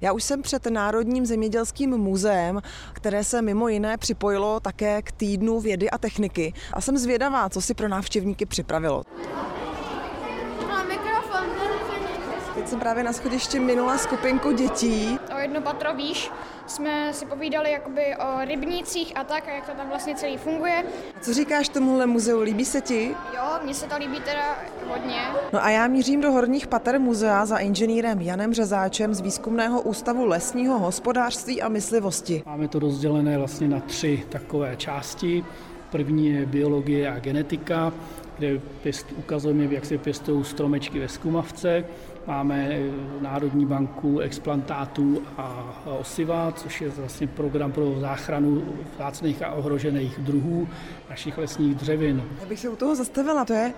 Já už jsem před Národním zemědělským muzeem, které se mimo jiné připojilo také k týdnu vědy a techniky. A jsem zvědavá, co si pro návštěvníky připravilo. Teď jsem právě na schodišti minula skupinku dětí. O jedno patro výš jsme si povídali jakoby o rybnících a tak, a jak to tam vlastně celý funguje. A co říkáš tomuhle muzeu? Líbí se ti? Jo, mně se to líbí teda hodně. No a já mířím do horních pater muzea za inženýrem Janem Řezáčem z Výzkumného ústavu lesního hospodářství a myslivosti. Máme to rozdělené vlastně na tři takové části. První je biologie a genetika, kde pěst, ukazujeme, jak se pěstují stromečky ve skumavce. Máme Národní banku explantátů a osiva, což je vlastně program pro záchranu vzácných a ohrožených druhů našich lesních dřevin. Já bych se u toho zastavila, to je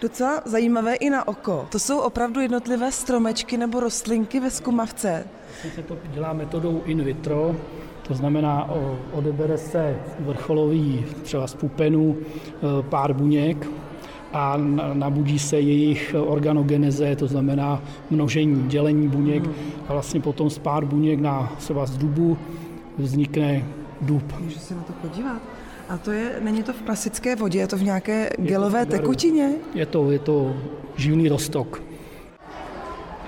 docela zajímavé i na oko. To jsou opravdu jednotlivé stromečky nebo rostlinky ve skumavce. Se to dělá metodou in vitro, to znamená, odebere se vrcholový třeba z pupenu pár buněk a nabudí se jejich organogeneze, to znamená množení, dělení buněk a vlastně potom z pár buněk na třeba z dubu vznikne dub. Můžu se na to podívat? A to je, není to v klasické vodě, je to v nějaké gelové tekutině? Je to, je to živný rostok.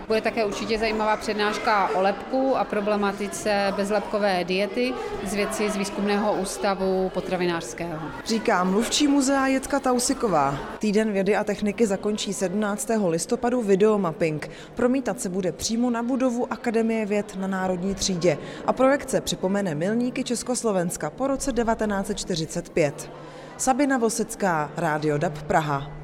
Bude také určitě zajímavá přednáška o lepku a problematice bezlepkové diety z věci z Výzkumného ústavu potravinářského. Říká mluvčí muzea Jitka Tausiková. Týden vědy a techniky zakončí 17. listopadu videomapping. Promítat se bude přímo na budovu Akademie věd na Národní třídě a projekce připomene milníky Československa po roce 1945. Sabina Vosecká, Rádio DAB Praha.